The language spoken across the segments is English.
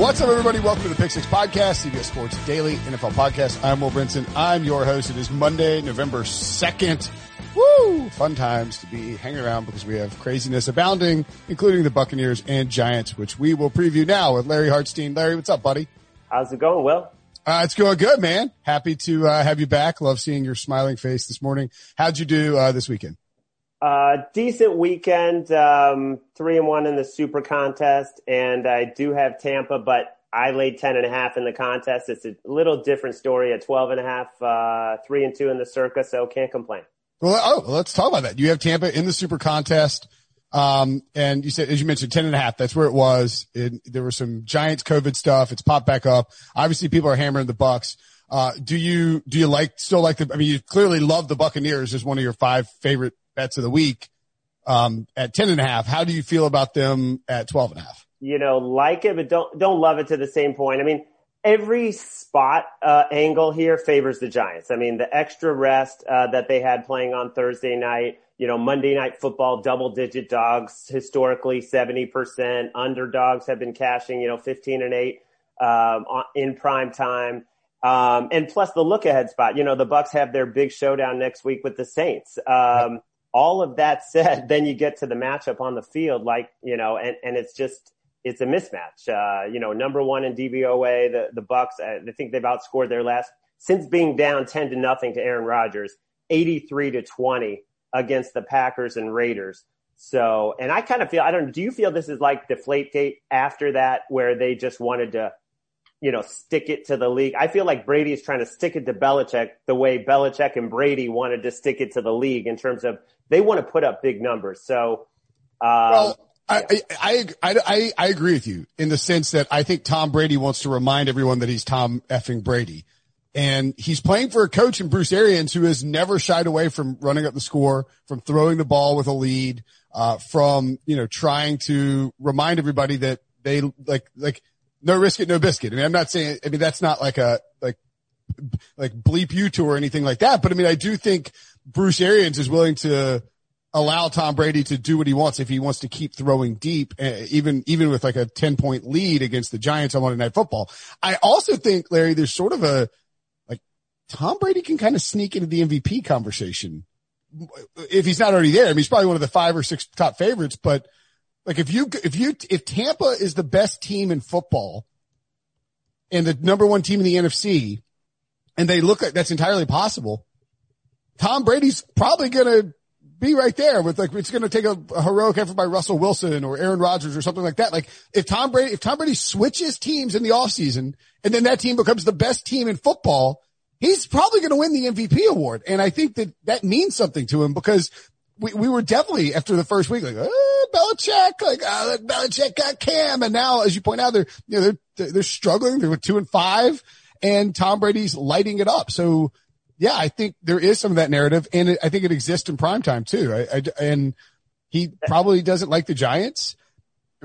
What's up, everybody? Welcome to the Pick Six Podcast, CBS Sports Daily NFL Podcast. I'm Will Brinson. I'm your host. It is Monday, November 2nd. Woo! Fun times to be hanging around because we have craziness abounding, including the Buccaneers and Giants, which we will preview now with Larry Hartstein. Larry, what's up, buddy? How's it going, Will? Uh, it's going good, man. Happy to uh, have you back. Love seeing your smiling face this morning. How'd you do uh, this weekend? Uh, decent weekend. Um, three and one in the super contest. And I do have Tampa, but I laid 10 and a half in the contest. It's a little different story at 12 and a half, uh, three and two in the circa. So can't complain. Well, oh, let's talk about that. You have Tampa in the super contest. Um, and you said, as you mentioned, 10 and a half, that's where it was. It, there was some Giants COVID stuff. It's popped back up. Obviously people are hammering the Bucks. Uh, do you, do you like, still like the, I mean, you clearly love the Buccaneers as one of your five favorite bets of the week um, at 10 and a half. How do you feel about them at 12 and a half? You know, like it, but don't, don't love it to the same point. I mean, every spot uh, angle here favors the Giants. I mean, the extra rest uh, that they had playing on Thursday night, you know, Monday night football, double digit dogs, historically 70%. Underdogs have been cashing, you know, 15 and 8 um, in prime time. Um, and plus the look ahead spot, you know, the Bucks have their big showdown next week with the Saints. Um, all of that said, then you get to the matchup on the field, like, you know, and, and it's just, it's a mismatch. Uh, you know, number one in DVOA, the, the Bucks, I think they've outscored their last, since being down 10 to nothing to Aaron Rodgers, 83 to 20 against the Packers and Raiders. So, and I kind of feel, I don't, do you feel this is like deflate gate after that, where they just wanted to, you know, stick it to the league? I feel like Brady is trying to stick it to Belichick the way Belichick and Brady wanted to stick it to the league in terms of they want to put up big numbers. So, um, well, I, I, I, I, agree with you in the sense that I think Tom Brady wants to remind everyone that he's Tom effing Brady. And he's playing for a coach in Bruce Arians who has never shied away from running up the score, from throwing the ball with a lead, uh, from, you know, trying to remind everybody that they like, like, no risk it, no biscuit. I mean, I'm not saying, I mean, that's not like a, like, like bleep you to or anything like that. But I mean, I do think Bruce Arians is willing to allow Tom Brady to do what he wants if he wants to keep throwing deep, uh, even, even with like a 10 point lead against the Giants on Monday Night Football. I also think, Larry, there's sort of a, like, Tom Brady can kind of sneak into the MVP conversation if he's not already there. I mean, he's probably one of the five or six top favorites, but like if you, if you, if Tampa is the best team in football and the number one team in the NFC and they look like that's entirely possible, Tom Brady's probably going to be right there with like, it's going to take a, a, heroic effort by Russell Wilson or Aaron Rodgers or something like that. Like if Tom Brady, if Tom Brady switches teams in the offseason and then that team becomes the best team in football, he's probably going to win the MVP award. And I think that that means something to him because we, we were definitely after the first week, like, oh, Belichick, like, uh, oh, look, Belichick got Cam. And now, as you point out, they're, you know, they're, they're struggling. They're two and five and Tom Brady's lighting it up. So yeah, I think there is some of that narrative, and it, I think it exists in prime time too. I, I, and he probably doesn't like the Giants.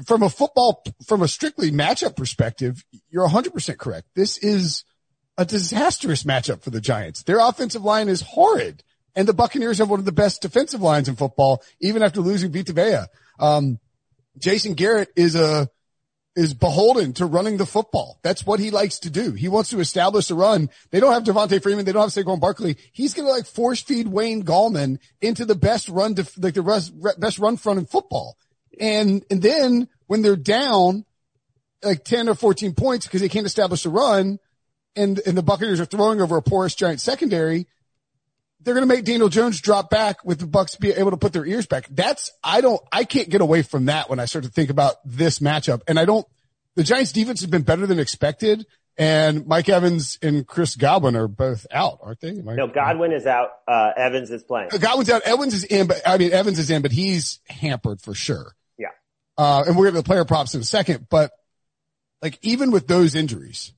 From a football, from a strictly matchup perspective, you're 100% correct. This is a disastrous matchup for the Giants. Their offensive line is horrid, and the Buccaneers have one of the best defensive lines in football, even after losing Vita Vea. Um, Jason Garrett is a is beholden to running the football. That's what he likes to do. He wants to establish a run. They don't have Devonta Freeman. They don't have Saquon Barkley. He's going to like force feed Wayne Gallman into the best run, def- like the rest, best run front in football. And, and then when they're down like 10 or 14 points because they can't establish a run and, and the Buccaneers are throwing over a porous giant secondary, they're going to make Daniel Jones drop back with the Bucks be able to put their ears back. That's, I don't, I can't get away from that when I start to think about this matchup. And I don't the Giants defense has been better than expected. And Mike Evans and Chris Godwin are both out, aren't they? I, no, Godwin is out. Uh, Evans is playing. Godwin's out. Evans is in, but I mean, Evans is in, but he's hampered for sure. Yeah. Uh, and we're going to the player props in a second, but like even with those injuries,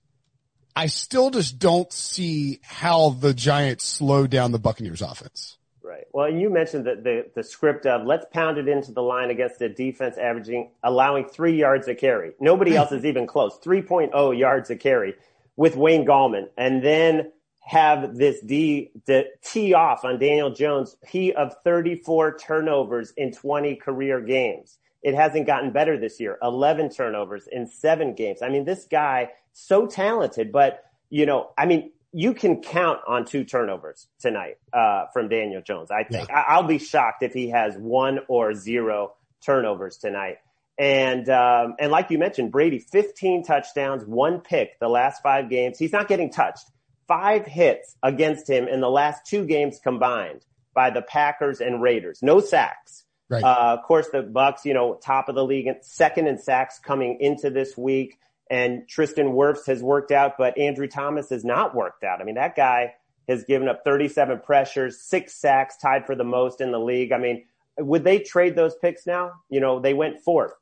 I still just don't see how the Giants slow down the Buccaneers offense. Right. Well, you mentioned that the, the script of let's pound it into the line against the defense averaging, allowing three yards a carry. Nobody else is even close. 3.0 yards a carry with Wayne Gallman. And then have this D, the tee off on Daniel Jones. He of 34 turnovers in 20 career games. It hasn't gotten better this year. 11 turnovers in seven games. I mean, this guy so talented, but you know, I mean, you can count on two turnovers tonight uh, from Daniel Jones. I think yeah. I- will be shocked if he has one or zero turnovers tonight. And um, and like you mentioned, Brady, 15 touchdowns, one pick the last five games. He's not getting touched. Five hits against him in the last two games combined by the Packers and Raiders. No sacks. Right. Uh, of course, the Bucks, you know, top of the league, second in sacks coming into this week and Tristan Wirfs has worked out, but Andrew Thomas has not worked out. I mean, that guy has given up 37 pressures, six sacks, tied for the most in the league. I mean, would they trade those picks now? You know, they went fourth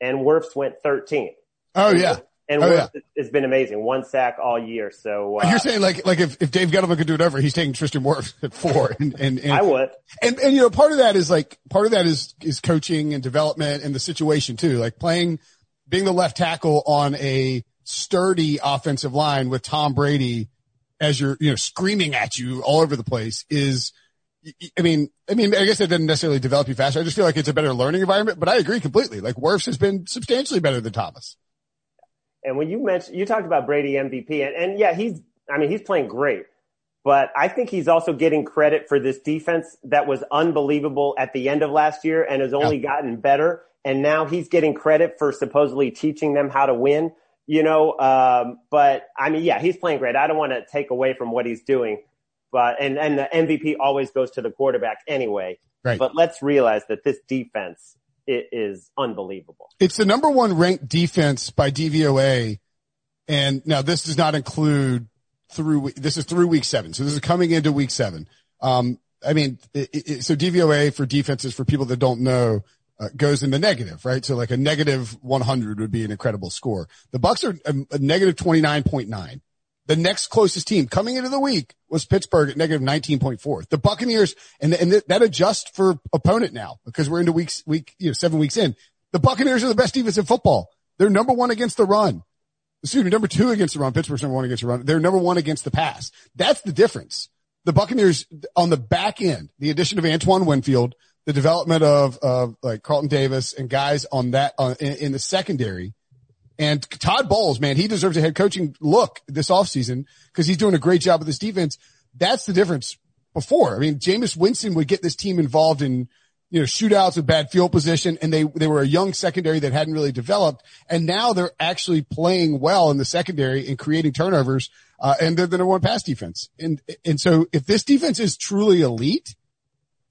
and Wirfs went 13th. Oh, yeah. And oh, Wirfs yeah. has been amazing. One sack all year. So, uh, you're saying like, like if, if Dave Gettleman could do it over, he's taking Tristan Wirfs at four. And, and, and I would. And, and, you know, part of that is like, part of that is, is coaching and development and the situation too. Like playing being the left tackle on a sturdy offensive line with Tom Brady as you're, you know, screaming at you all over the place is, I mean, I mean, I guess it didn't necessarily develop you faster. I just feel like it's a better learning environment, but I agree completely. Like Wirfs has been substantially better than Thomas. And when you mentioned, you talked about Brady MVP and, and yeah, he's, I mean, he's playing great, but I think he's also getting credit for this defense that was unbelievable at the end of last year and has only yeah. gotten better and now he's getting credit for supposedly teaching them how to win, you know. Um, but I mean, yeah, he's playing great. I don't want to take away from what he's doing, but and and the MVP always goes to the quarterback anyway. Right. But let's realize that this defense is unbelievable. It's the number one ranked defense by DVOA, and now this does not include through. This is through week seven, so this is coming into week seven. Um, I mean, it, it, so DVOA for defenses for people that don't know uh, goes in the negative, right? So like a negative 100 would be an incredible score. The Bucks are a, a negative 29.9. The next closest team coming into the week was Pittsburgh at negative 19.4. The Buccaneers, and, and that adjusts for opponent now because we're into weeks, week, you know, seven weeks in. The Buccaneers are the best defense in football. They're number one against the run. Excuse me, number two against the run. Pittsburgh's number one against the run. They're number one against the pass. That's the difference. The Buccaneers on the back end, the addition of Antoine Winfield, the development of, of like Carlton Davis and guys on that, in, in, the secondary. And Todd Bowles, man, he deserves a head coaching look this offseason because he's doing a great job with this defense. That's the difference before. I mean, Jameis Winston would get this team involved in, you know, shootouts with bad field position and they, they were a young secondary that hadn't really developed. And now they're actually playing well in the secondary and creating turnovers. Uh, and they're the number one pass defense. And, and so if this defense is truly elite,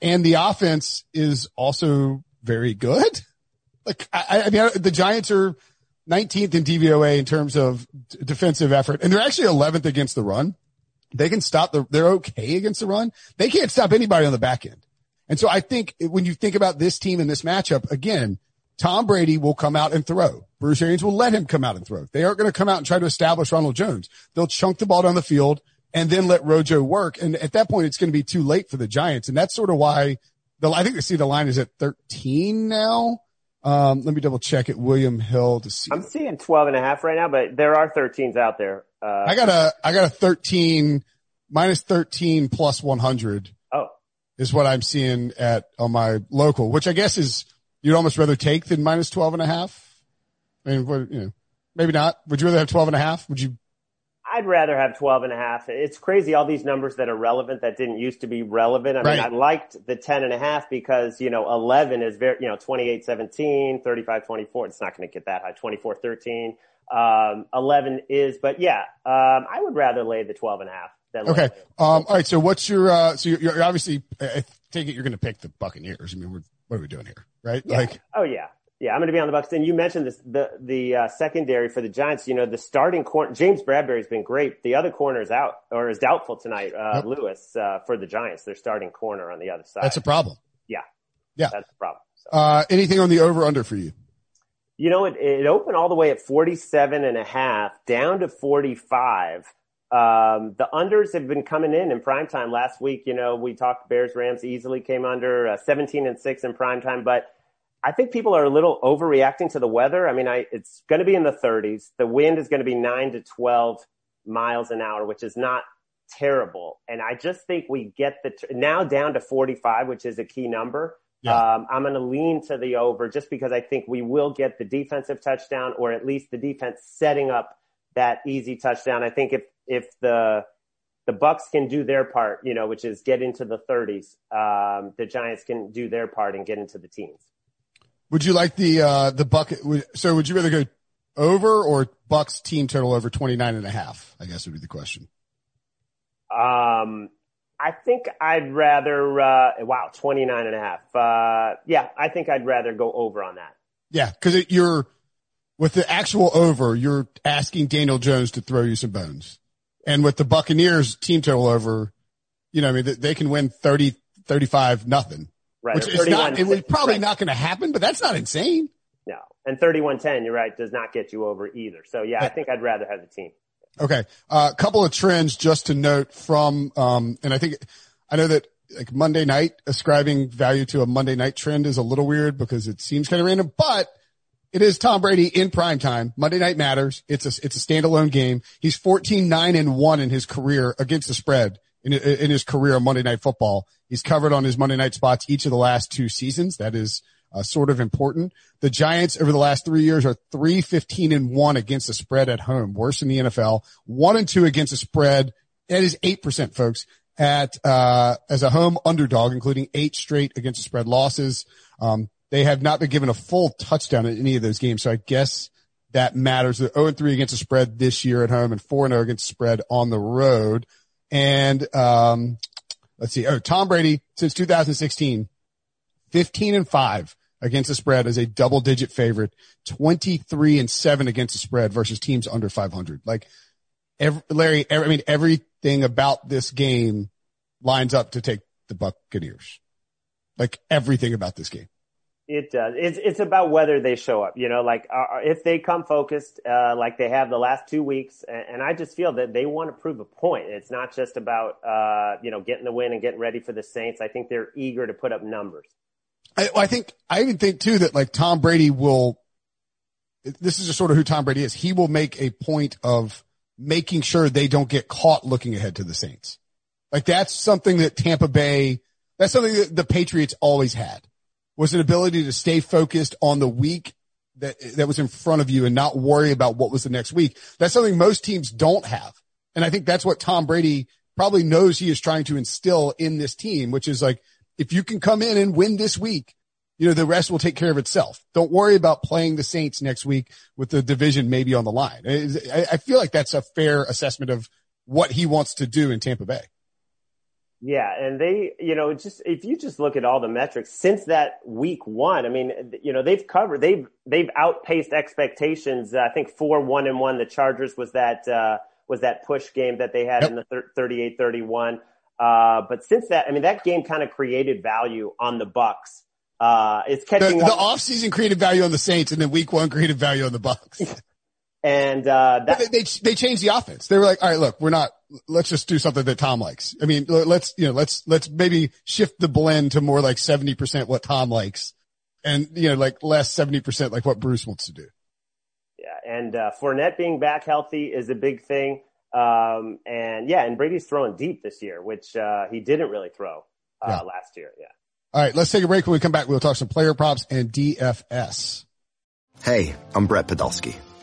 and the offense is also very good. Like, I, I mean, the Giants are 19th in DVOA in terms of d- defensive effort, and they're actually 11th against the run. They can stop the, they're okay against the run. They can't stop anybody on the back end. And so I think when you think about this team in this matchup, again, Tom Brady will come out and throw. Bruce Arians will let him come out and throw. They aren't going to come out and try to establish Ronald Jones. They'll chunk the ball down the field and then let Rojo work. And at that point, it's going to be too late for the Giants. And that's sort of why the, I think they see the line is at 13 now. Um, let me double check it. William Hill to see. I'm seeing 12 and a half right now, but there are 13s out there. Uh, I got a, I got a 13 minus 13 plus 100. Oh, is what I'm seeing at on my local, which I guess is you'd almost rather take than minus 12 and a half. I mean, what, you know, maybe not. Would you rather have 12 and a half? Would you I'd rather have 12 and a half. It's crazy all these numbers that are relevant that didn't used to be relevant. I right. mean, I liked the 10 and a half because, you know, 11 is very, you know, 28 17, 35 24. It's not going to get that high. 24 13. Um, 11 is, but yeah, um, I would rather lay the 12 and a half than Okay. Um, all right. So what's your, uh, so you're, you're obviously, I take it you're going to pick the Buccaneers. I mean, what are we doing here? Right? Yeah. Like, oh yeah. Yeah, I'm going to be on the Bucks. And you mentioned this, the the uh, secondary for the Giants. You know, the starting corner James Bradberry's been great. The other corner is out or is doubtful tonight. Uh, yep. Lewis uh, for the Giants, their starting corner on the other side. That's a problem. Yeah, yeah, that's a problem. So. Uh, anything on the over under for you? You know, it, it opened all the way at 47 and a half, down to 45. Um, the unders have been coming in in prime time. Last week, you know, we talked Bears Rams easily came under uh, 17 and six in prime time, but I think people are a little overreacting to the weather. I mean, I, it's going to be in the 30s. The wind is going to be nine to 12 miles an hour, which is not terrible. And I just think we get the, now down to 45, which is a key number. Yeah. Um, I'm going to lean to the over just because I think we will get the defensive touchdown or at least the defense setting up that easy touchdown. I think if, if the, the Bucks can do their part, you know, which is get into the 30s, um, the Giants can do their part and get into the teens. Would you like the, uh, the bucket? So would you rather go over or Bucks team total over 29 and a half? I guess would be the question. Um, I think I'd rather, uh, wow, 29 and a half. Uh, yeah, I think I'd rather go over on that. Yeah. Cause you're with the actual over, you're asking Daniel Jones to throw you some bones. And with the Buccaneers team total over, you know, I mean, they, they can win 30, 35, nothing. Right. Which is not, it was probably right. not going to happen, but that's not insane. No. And 3110, you're right, does not get you over either. So yeah, I think I'd rather have the team. Okay. A uh, couple of trends just to note from, um, and I think, I know that like Monday night ascribing value to a Monday night trend is a little weird because it seems kind of random, but it is Tom Brady in prime time. Monday night matters. It's a, it's a standalone game. He's 14, 9 and 1 in his career against the spread in, in his career on Monday Night Football. He's covered on his Monday night spots each of the last two seasons. That is uh, sort of important. The Giants over the last three years are three fifteen and one against the spread at home, worse in the NFL. One and two against the spread. That is eight percent, folks. At uh, as a home underdog, including eight straight against the spread losses. Um, they have not been given a full touchdown in any of those games, so I guess that matters. They're 0 3 against the spread this year at home and 4 and 0 against the spread on the road. And, um, let's see. Oh, Tom Brady since 2016, 15 and five against the spread as a double digit favorite, 23 and seven against the spread versus teams under 500. Like every, Larry, every, I mean, everything about this game lines up to take the Buccaneers. Like everything about this game. It does. It's it's about whether they show up. You know, like uh, uh, if they come focused, uh, like they have the last two weeks, and, and, I just feel that they want to prove a point. It's not just about uh, you know getting the win and getting ready for the Saints. I think they're eager to put up numbers. I, I think I even think too that like Tom Brady will. This is just sort of who Tom Brady is. He will make a point of making sure they don't get caught looking ahead to the Saints. Like that's something that Tampa Bay. That's something that the Patriots always had was an ability to stay focused on the week that, that was in front of you and not worry about what was the next week. That's something most teams don't have. And I think that's what Tom Brady probably knows he is trying to instill in this team, which is like, if you can come in and win this week, you know, the rest will take care of itself. Don't worry about playing the Saints next week with the division maybe on the line. I feel like that's a fair assessment of what he wants to do in Tampa Bay. Yeah, and they, you know, just if you just look at all the metrics since that week one, I mean, you know, they've covered, they've they've outpaced expectations. I think four one and one. The Chargers was that uh, was that push game that they had yep. in the 38-31. Uh, but since that, I mean, that game kind of created value on the Bucks. Uh, it's catching the, the offseason created value on the Saints, and then Week One created value on the Bucks. And uh, that, they, they, they changed the offense. They were like, all right, look, we're not. Let's just do something that Tom likes. I mean, let's you know, let's let's maybe shift the blend to more like seventy percent what Tom likes, and you know, like less seventy percent like what Bruce wants to do. Yeah, and uh, Fournette being back healthy is a big thing. Um, and yeah, and Brady's throwing deep this year, which uh, he didn't really throw uh, yeah. last year. Yeah. All right, let's take a break. When we come back, we'll talk some player props and DFS. Hey, I'm Brett Podolsky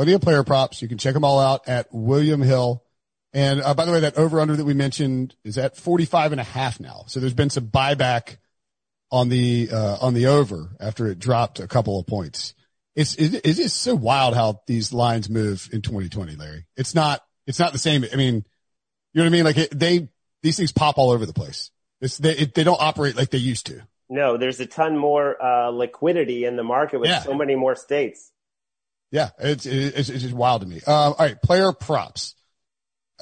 plenty of player props. You can check them all out at William Hill. And uh, by the way, that over under that we mentioned is at 45 and a half now. So there's been some buyback on the, uh, on the over after it dropped a couple of points. It's, it, it's just so wild how these lines move in 2020, Larry. It's not, it's not the same. I mean, you know what I mean? Like it, they, these things pop all over the place. It's, they, it, they don't operate like they used to. No, there's a ton more uh, liquidity in the market with Yeah. so many more states. Yeah, it's it's, it's just wild to me. Um, all right, player props.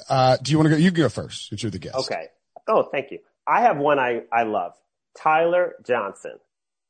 Uh, do you want to go? You can go first since you're the guest. Okay. Oh, thank you. I have one I, I love. Tyler Johnson,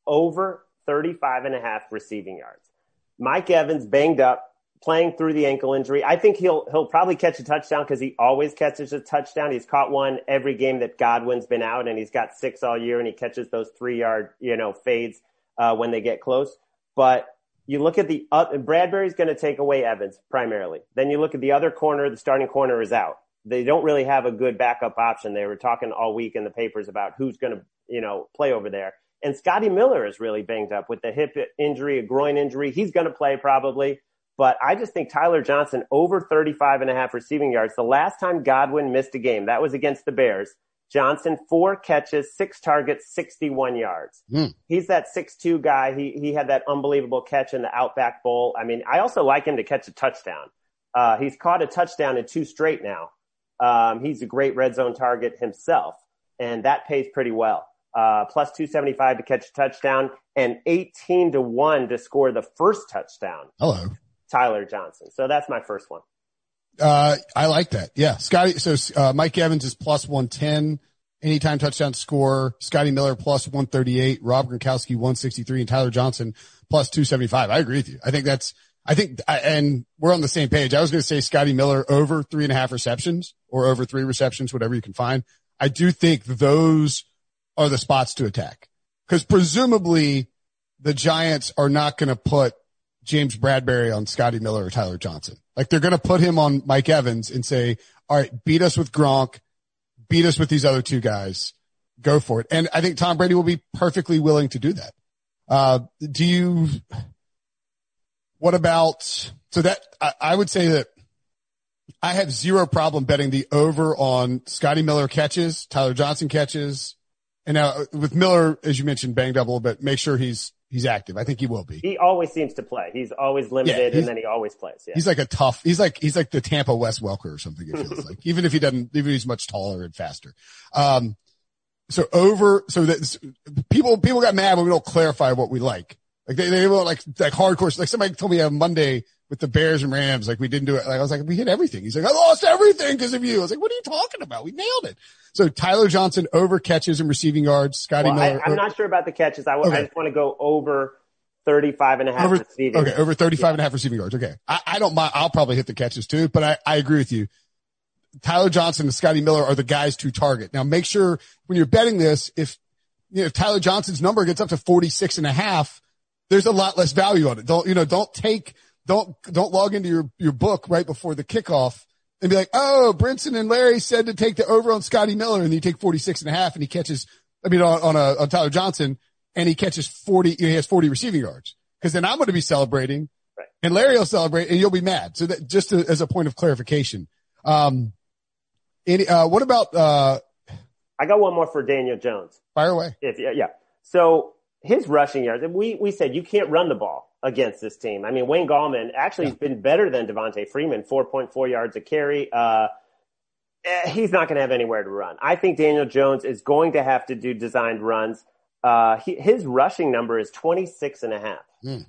over 35 and a half receiving yards. Mike Evans banged up, playing through the ankle injury. I think he'll, he'll probably catch a touchdown because he always catches a touchdown. He's caught one every game that Godwin's been out and he's got six all year and he catches those three yard, you know, fades, uh, when they get close. But you look at the, uh, Bradberry's going to take away Evans primarily. Then you look at the other corner, the starting corner is out. They don't really have a good backup option. They were talking all week in the papers about who's going to, you know, play over there. And Scotty Miller is really banged up with the hip injury, a groin injury. He's going to play probably. But I just think Tyler Johnson over 35 and a half receiving yards. The last time Godwin missed a game, that was against the Bears. Johnson, four catches, six targets, 61 yards. Hmm. He's that six-two guy. He, he had that unbelievable catch in the Outback Bowl. I mean, I also like him to catch a touchdown. Uh, he's caught a touchdown in two straight now. Um, he's a great red zone target himself, and that pays pretty well. Uh, plus 275 to catch a touchdown and 18 to 1 to score the first touchdown. Hello. Tyler Johnson. So that's my first one. Uh, I like that. Yeah. Scotty. So, uh, Mike Evans is plus 110. Anytime touchdown score. Scotty Miller plus 138. Rob Gronkowski 163 and Tyler Johnson plus 275. I agree with you. I think that's, I think, and we're on the same page. I was going to say Scotty Miller over three and a half receptions or over three receptions, whatever you can find. I do think those are the spots to attack because presumably the Giants are not going to put James Bradberry on Scotty Miller or Tyler Johnson. Like they're going to put him on Mike Evans and say, all right, beat us with Gronk, beat us with these other two guys, go for it. And I think Tom Brady will be perfectly willing to do that. Uh, do you, what about, so that I, I would say that I have zero problem betting the over on Scotty Miller catches, Tyler Johnson catches. And now with Miller, as you mentioned, banged up a little bit, make sure he's, he's active. I think he will be. He always seems to play. He's always limited he's- and then he always plays. Yeah. He's like a tough, he's like, he's like the Tampa Wes Welker or something. It feels like, even if he doesn't, even if he's much taller and faster. Um, so over, so that people, people got mad when we don't clarify what we like. Like they, they were like, like hardcore, like somebody told me on Monday with the Bears and Rams, like we didn't do it. Like I was like, we hit everything. He's like, I lost everything because of you. I was like, what are you talking about? We nailed it. So Tyler Johnson over catches and receiving yards. Scotty Well, Miller. I'm not sure about the catches. I, Okay. just want to go over 35 and a half over, receiving. okay, over 35 and a half receiving yards. Okay. I, I don't mind. I'll probably hit the catches too, but I, I agree with you. Tyler Johnson and Scotty Miller are the guys to target. Now make sure when you're betting this, if, you know, if Tyler Johnson's number gets up to 46 and a half, there's a lot less value on it. Don't, you know, don't take, don't, don't log into your, your book right before the kickoff and be like, oh, Brinson and Larry said to take the over on Scotty Miller and you take 46 and a half and he catches, I mean, on, on a, on Tyler Johnson and he catches 40, he has 40 receiving yards. Cause then I'm going to be celebrating Right. and Larry will celebrate and you'll be mad. So that just to, as a point of clarification. Um, any, uh, what about, uh, I got one more for Daniel Jones. fire away? If, yeah, yeah. So his rushing yards, and we, we said you can't run the ball against this team. I mean, Wayne Gallman actually has been better than Devonta Freeman, 4.4 yards a carry. Uh, eh, he's not going to have anywhere to run. I think Daniel Jones is going to have to do designed runs. Uh, he, his rushing number is 26 and a half. Hmm.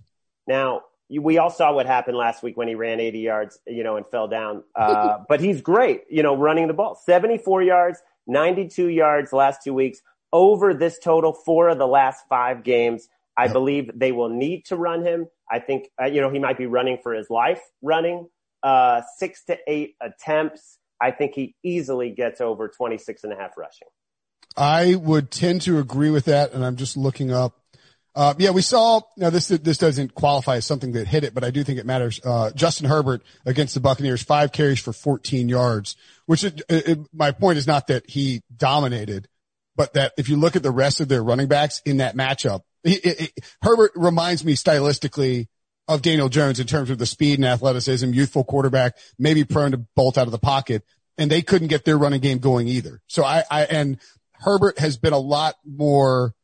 Now, you, we all saw what happened last week when he ran 80 yards, you know, and fell down. Uh, but he's great, you know, running the ball. 74 yards, 92 yards last two weeks. Over this total, four of the last five games. I believe they will need to run him. I think, uh, you know, he might be running for his life running, uh, six to eight attempts. I think he easily gets over 26 and a half rushing. I would tend to agree with that. And I'm just looking up, Uh, yeah, we saw, now this, this doesn't qualify as something that hit it, but I do think it matters. Uh, Justin Herbert against the Buccaneers, five carries for 14 yards, which it, it, my point is not that he dominated, but that if you look at the rest of their running backs in that matchup, it, Herbert reminds me stylistically of Daniel Jones in terms of the speed and athleticism, youthful quarterback, maybe prone to bolt out of the pocket, and they couldn't get their running game going either. So I, I and Herbert has been a lot more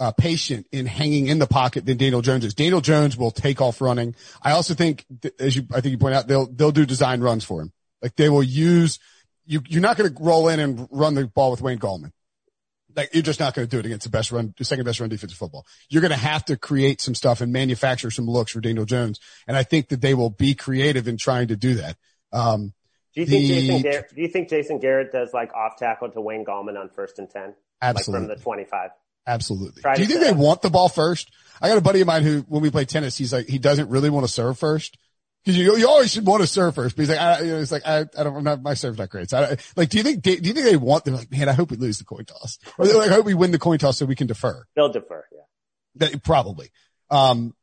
uh, patient in hanging in the pocket than Daniel Jones is. Daniel Jones will take off running. I also think, as you, I think you point out, they'll, they'll do design runs for him. Like they will use, you, you're not going to roll in and run the ball with Wayne Gallman. Like you're just not going to do it against the best run, the second best run defensive football. You're going to have to create some stuff and manufacture some looks for Daniel Jones. And I think that they will be creative in trying to do that. Um, do you think the, Jason Garrett, do you think Jason Garrett does like off tackle to Wayne Gallman on first and 10? Absolutely. Like from the 25? Absolutely. Try Do you think they want the ball first? I got a buddy of mine who, when we play tennis, he's like, he doesn't really want to serve first. Cause you, you always should want to serve first, but he's like, I, you know, it's like, I, I don't, know, my serve's not great. So I, like, do you think, do you think they want, they're like, man, I hope we lose the coin toss. Or they're like, I hope we win the coin toss so we can defer. They'll defer. Yeah. That, probably. Um,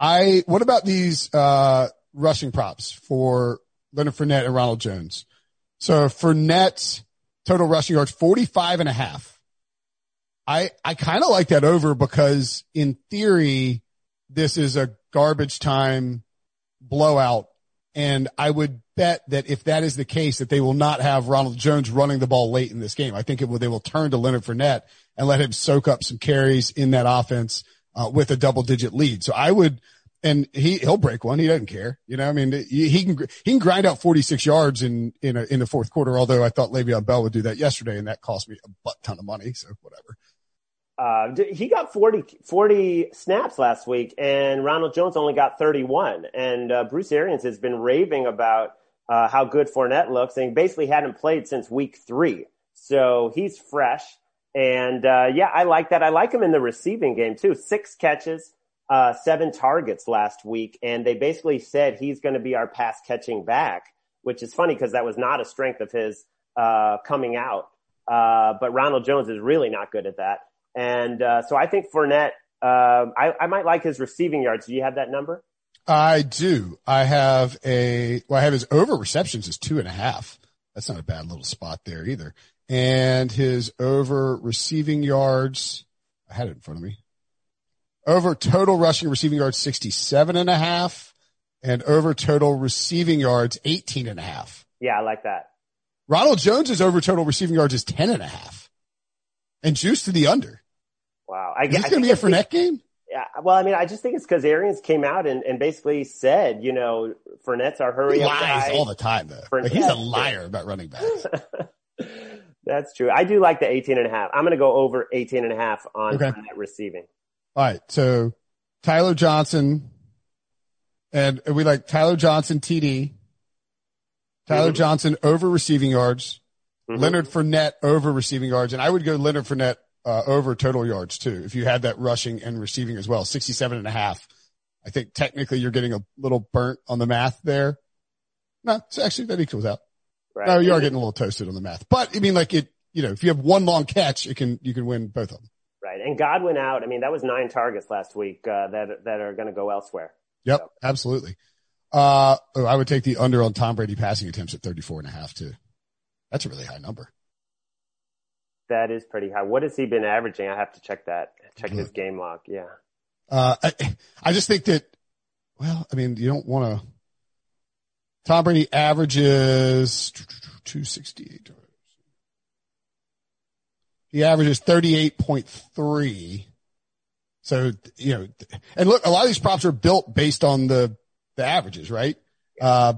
I, what about these, uh, rushing props for Leonard Fournette and Ronald Jones? So Fournette, total rushing yards, 45 and a half. I, I kind of like that over because in theory, this is a garbage time blowout. And I would bet that if that is the case, that they will not have Ronald Jones running the ball late in this game. I think it will, they will turn to Leonard Fournette and let him soak up some carries in that offense, uh, with a double digit lead. So I would, and he, he'll break one. He doesn't care. You know, I mean, he can, he can grind out 46 yards in, in a, in the fourth quarter. Although I thought Le'Veon Bell would do that yesterday and that cost me a butt ton of money. So whatever. Uh, he got 40, 40 snaps last week and Ronald Jones only got 31. And, uh, Bruce Arians has been raving about, uh, how good Fournette looks and basically hadn't played since week three. So he's fresh. And, uh, yeah, I like that. I like him in the receiving game too. Six catches, uh, seven targets last week. And they basically said he's going to be our pass catching back, which is funny because that was not a strength of his, uh, coming out. Uh, but Ronald Jones is really not good at that. And uh, so I think Fournette, uh, I, I might like his receiving yards. Do you have that number? I do. I have a, well, I have his over receptions is two and a half. That's not a bad little spot there either. And his over receiving yards, I had it in front of me. Over total rushing receiving yards, 67 and a half and over total receiving yards, 18 and a half. Yeah, I like that. Ronald Jones's over total receiving yards is 10 and a half and juice to the under. Wow. I, Is this going to be a Fournette game? Yeah. Well, I mean, I just think it's because Arians came out and, and basically said, you know, Fournette's our hurry he up lies guy. all the time though. Like, he's a liar about running backs. That's true. I do like the 18 and a half. I'm going to go over 18 and a half on Okay. Fournette receiving. All right. So Tyler Johnson and we like Tyler Johnson TD, Tyler Mhm. Johnson over receiving yards, Mhm. Leonard Fournette over receiving yards. And I would go Leonard Fournette, uh, over total yards too. If you had that rushing and receiving as well, 67 and a half. I think technically you're getting a little burnt on the math there. No, it's actually that equals out. Right. No, you are getting a little toasted on the math, but I mean, like it, you know, if you have one long catch, it can, you can win both of them. Right. And Godwin went out. I mean, that was nine targets last week, uh, that, that are going to go elsewhere. Yep, absolutely. Uh, oh, I would take the under on Tom Brady passing attempts at 34 and a half too. That's a really high number. That is pretty high. What has he been averaging? I have to check that. Check his game log. Yeah. Uh, I, I just think that, well, I mean, you don't want to, Tom Brady averages 268. He averages 38.3. So, you know, and look, a lot of these props are built based on the, the averages, right? Uh,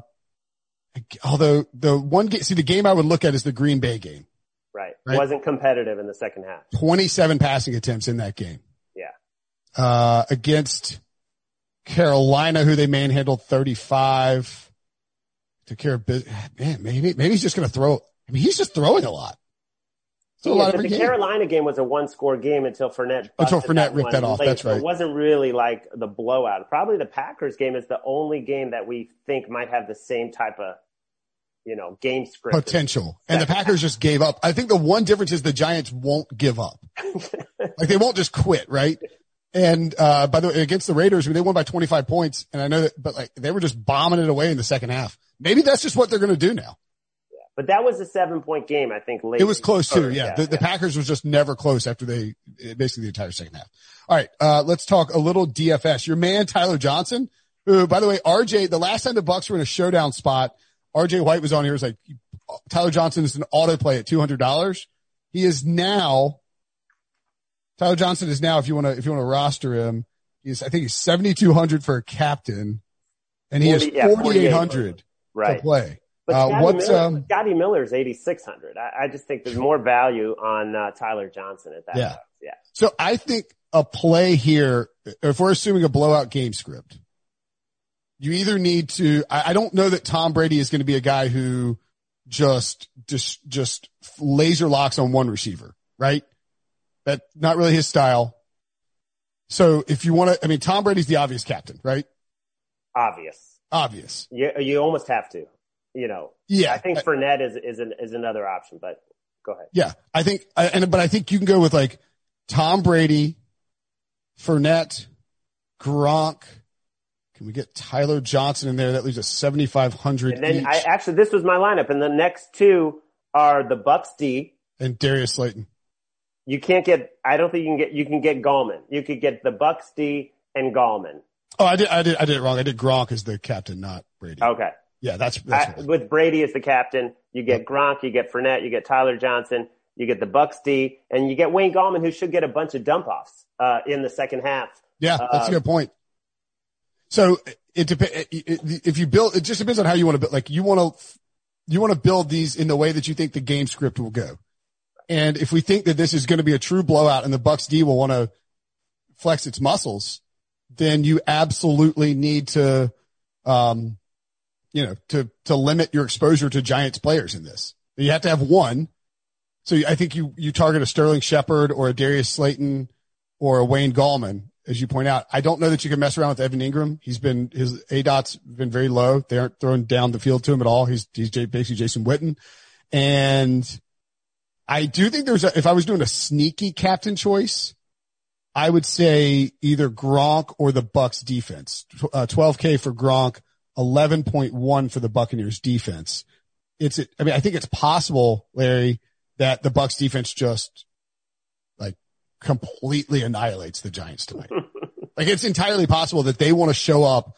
although the one game, see the game I would look at is the Green Bay game. Right. Right. Wasn't competitive in the second half. 27 passing attempts in that game. Yeah. Uh, against Carolina, who they manhandled 35. Took care of business. Man, maybe, maybe he's just going to throw. I mean, he's just throwing a lot. A Yeah, the game. Carolina game was a one score game until Fournette Until Fournette ripped that off, late, that's so right. It wasn't really like the blowout. Probably the Packers game is the only game that we think might have the same type of, you know, game script. Potential. And the Packers just gave up. I think the one difference is the Giants won't give up. like they won't just quit, right? And, uh, by the way, against the Raiders, I mean they won by 25 points. And I know that, but like they were just bombing it away in the second half. Maybe that's just what they're going to do now. Yeah. But that was a seven point game, I think. Late it was close too. Yeah. yeah. The, the Packers was just never close after they basically the entire second half. All right. Uh, let's talk a little DFS. Your man, Tyler Johnson, who, by the way, RJ, the last time the Bucks were in a showdown spot, RJ White was on here. Was like, Tyler Johnson is an auto play at $200. He is now, Tyler Johnson is now, if you want to, if you want to roster him, he's, I think he's 7,200 for a captain and he 40, has 4,800 yeah, right. to play. But uh, Scotty, what's, Miller, um, Scotty Miller's 8,600. I, I, just think there's more value on uh, Tyler Johnson at that. Yeah. Yeah. So I think a play here, if we're assuming a blowout game script, you either need to, I, I don't know that Tom Brady is going to be a guy who just, just, just laser locks on one receiver, right? That's not really his style. So if you want to, I mean, Tom Brady's the obvious captain, right? Obvious. Obvious. You, you almost have to, you know. Yeah. I think Fournette is, is an, is another option, but go ahead. Yeah. I think, and, but I think you can go with like Tom Brady, Fournette, Gronk, can we get Tyler Johnson in there? That leaves us 7,500 And then each. I actually, this was my lineup and the next two are the Bucks D. And Darius Slayton. You can't get, I don't think you can get, you can get Gallman. You could get the Bucks D and Gallman. Oh, I did, I did, I did it wrong. I did Gronk as the captain, not Brady. Okay. Yeah, that's, that's I, with Brady as the captain, you get yep. Gronk, you get Fournette, you get Tyler Johnson, you get the Bucks D, and you get Wayne Gallman, who should get a bunch of dump offs uh, in the second half. Yeah, that's uh, a good point. So it depends. If you build, it just depends on how you want to build. Like you want to, you want to build these in the way that you think the game script will go. And if we think that this is going to be a true blowout and the Bucks D will want to flex its muscles, then you absolutely need to, um, you know, to, to limit your exposure to Giants players in this. You have to have one. So I think you, you target a Sterling Shepard or a Darius Slayton or a Wayne Gallman as you point out. I don't know that you can mess around with Evan Engram. He's been his aDOT's been very low. They aren't throwing down the field to him at all. He's he's basically Jason Witten, and I do think there's a, if I was doing a sneaky captain choice, I would say either Gronk or the Bucks defense. Uh, 12k for Gronk, 11.1 for the Buccaneers defense. It's I mean I think it's possible, Larry, that the Bucks defense just completely annihilates the Giants tonight. like it's entirely possible that they want to show up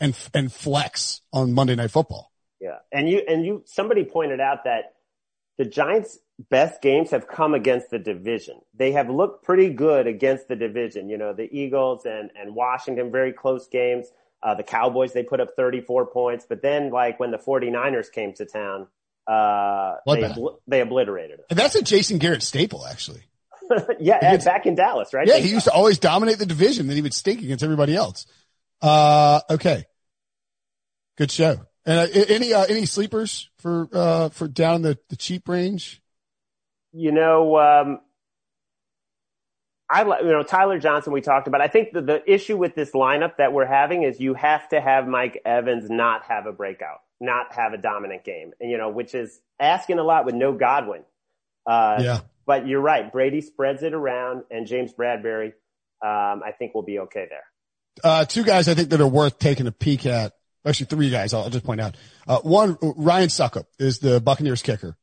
and, and flex on Monday night football. Yeah. And you, and you, somebody pointed out that the Giants best games have come against the division. They have looked pretty good against the division. You know, the Eagles and, and Washington, very close games. Uh, the Cowboys, they put up 34 points, but then like when the 49ers came to town, uh, they, they obliterated And that's a Jason Garrett staple, actually. yeah, back in Dallas, right? Yeah, he used to always dominate the division, then he would stink against everybody else. Uh, okay. Good show. And uh, any uh, any sleepers for uh, for down the the cheap range? You know, um, I you know Tyler Johnson. We talked about. I think the the issue with this lineup that we're having is you have to have Mike Evans not have a breakout, not have a dominant game, and you know, which is asking a lot with no Godwin. Uh, yeah. But you're right. Brady spreads it around, and James Bradberry, um, I think will be okay there. Uh, two guys I think that are worth taking a peek at. Actually, three guys. I'll, just point out. Uh, one, Ryan Succop is the Buccaneers kicker,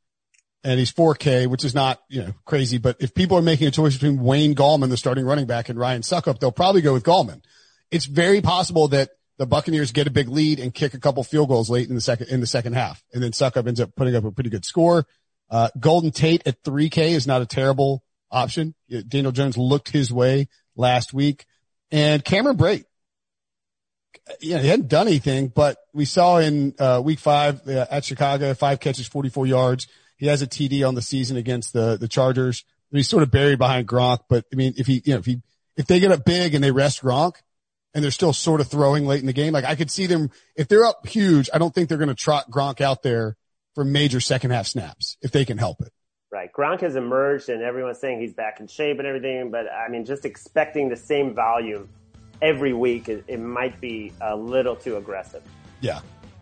and he's 4K, which is not you know crazy. But if people are making a choice between Wayne Gallman, the starting running back, and Ryan Succop, they'll probably go with Gallman. It's very possible that the Buccaneers get a big lead and kick a couple field goals late in the second in the second half, and then Succop ends up putting up a pretty good score. Uh, Golden Tate at 3K is not a terrible option. Daniel Jones looked his way last week and Cameron Brate. Yeah, he hadn't done anything, but we saw in uh, week five uh, at Chicago, five catches, 44 yards. He has a TD on the season against the, the Chargers. He's sort of buried behind Gronk, but I mean, if he, you know, if he, if they get up big and they rest Gronk and they're still sort of throwing late in the game, like I could see them, if they're up huge, I don't think they're going to trot Gronk out there for major second half snaps if they can help it. Right. Gronk has emerged and everyone's saying he's back in shape and everything, but I mean, just expecting the same volume every week, it, it might be a little too aggressive. Yeah.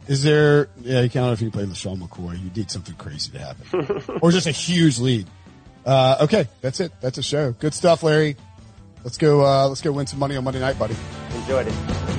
Is there? Yeah, you can't. If you play LeSean McCoy, you need something crazy to happen, or just a huge lead. Uh, okay, that's it. That's a show. Good stuff, Larry. Let's go. Uh, let's go win some money on Monday night, buddy. Enjoyed it.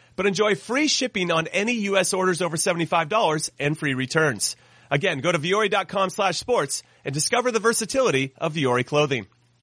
but enjoy free shipping on any U.S. orders over $75 and free returns. Again, go to vuori.com slash sports and discover the versatility of Vuori clothing.